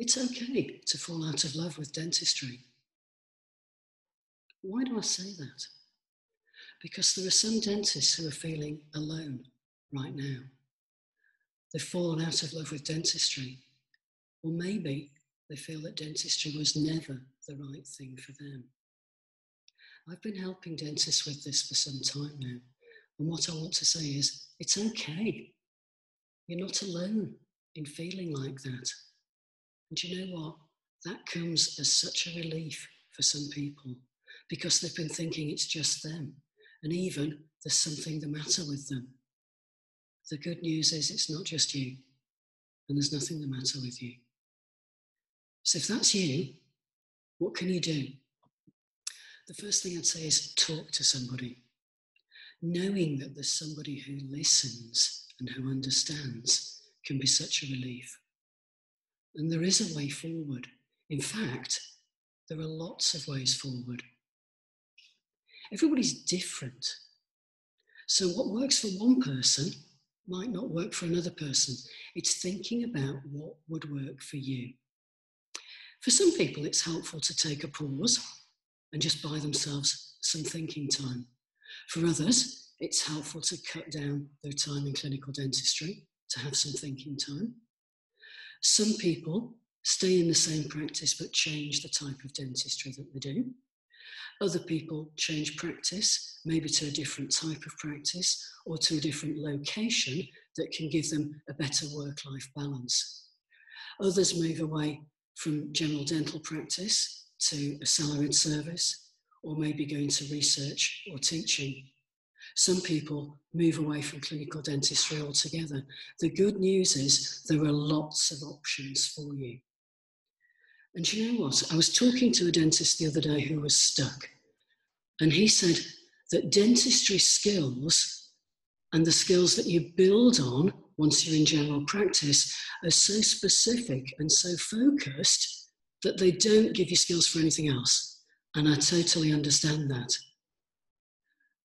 It's okay to fall out of love with dentistry. Why do I say that? Because there are some dentists who are feeling alone right now. They've fallen out of love with dentistry. Or maybe they feel that dentistry was never the right thing for them. I've been helping dentists with this for some time now. And what I want to say is it's okay. You're not alone in feeling like that. And you know what? That comes as such a relief for some people because they've been thinking it's just them. And even there's something the matter with them. The good news is it's not just you, and there's nothing the matter with you. So if that's you, what can you do? The first thing I'd say is talk to somebody. Knowing that there's somebody who listens and who understands can be such a relief. And there is a way forward. In fact, there are lots of ways forward. Everybody's different. So, what works for one person might not work for another person. It's thinking about what would work for you. For some people, it's helpful to take a pause and just buy themselves some thinking time. For others, it's helpful to cut down their time in clinical dentistry to have some thinking time. Some people stay in the same practice but change the type of dentistry that they do. Other people change practice, maybe to a different type of practice or to a different location that can give them a better work life balance. Others move away from general dental practice to a salaried service or maybe going to research or teaching. Some people move away from clinical dentistry altogether. The good news is there are lots of options for you. And you know what? I was talking to a dentist the other day who was stuck. And he said that dentistry skills and the skills that you build on once you're in general practice are so specific and so focused that they don't give you skills for anything else. And I totally understand that.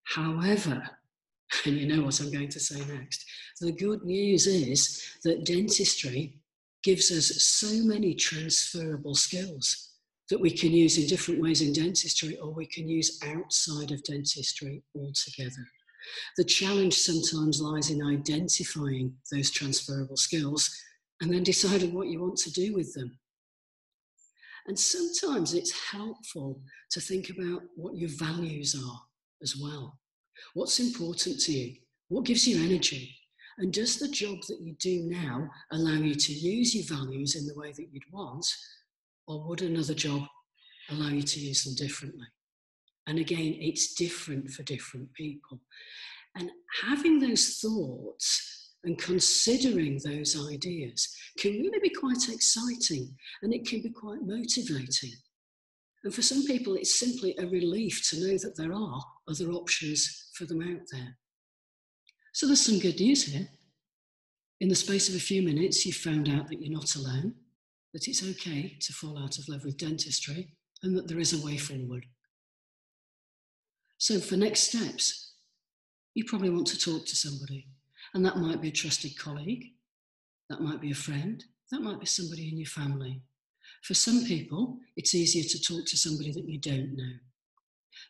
However, and you know what I'm going to say next, the good news is that dentistry gives us so many transferable skills that we can use in different ways in dentistry or we can use outside of dentistry altogether. The challenge sometimes lies in identifying those transferable skills and then deciding what you want to do with them. And sometimes it's helpful to think about what your values are as well. What's important to you? What gives you energy? And does the job that you do now allow you to use your values in the way that you'd want? Or would another job allow you to use them differently? And again, it's different for different people. And having those thoughts and considering those ideas can really be quite exciting and it can be quite motivating. And for some people, it's simply a relief to know that there are other options for them out there. So there's some good news here. In the space of a few minutes, you've found out that you're not alone, that it's okay to fall out of love with dentistry, and that there is a way forward. So, for next steps, you probably want to talk to somebody, and that might be a trusted colleague, that might be a friend, that might be somebody in your family. For some people, it's easier to talk to somebody that you don't know.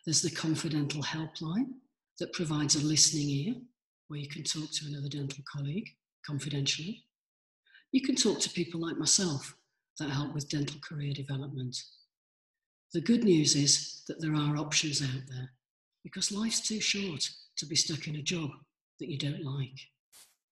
There's the confidential helpline that provides a listening ear where you can talk to another dental colleague confidentially. You can talk to people like myself that help with dental career development. The good news is that there are options out there because life's too short to be stuck in a job that you don't like.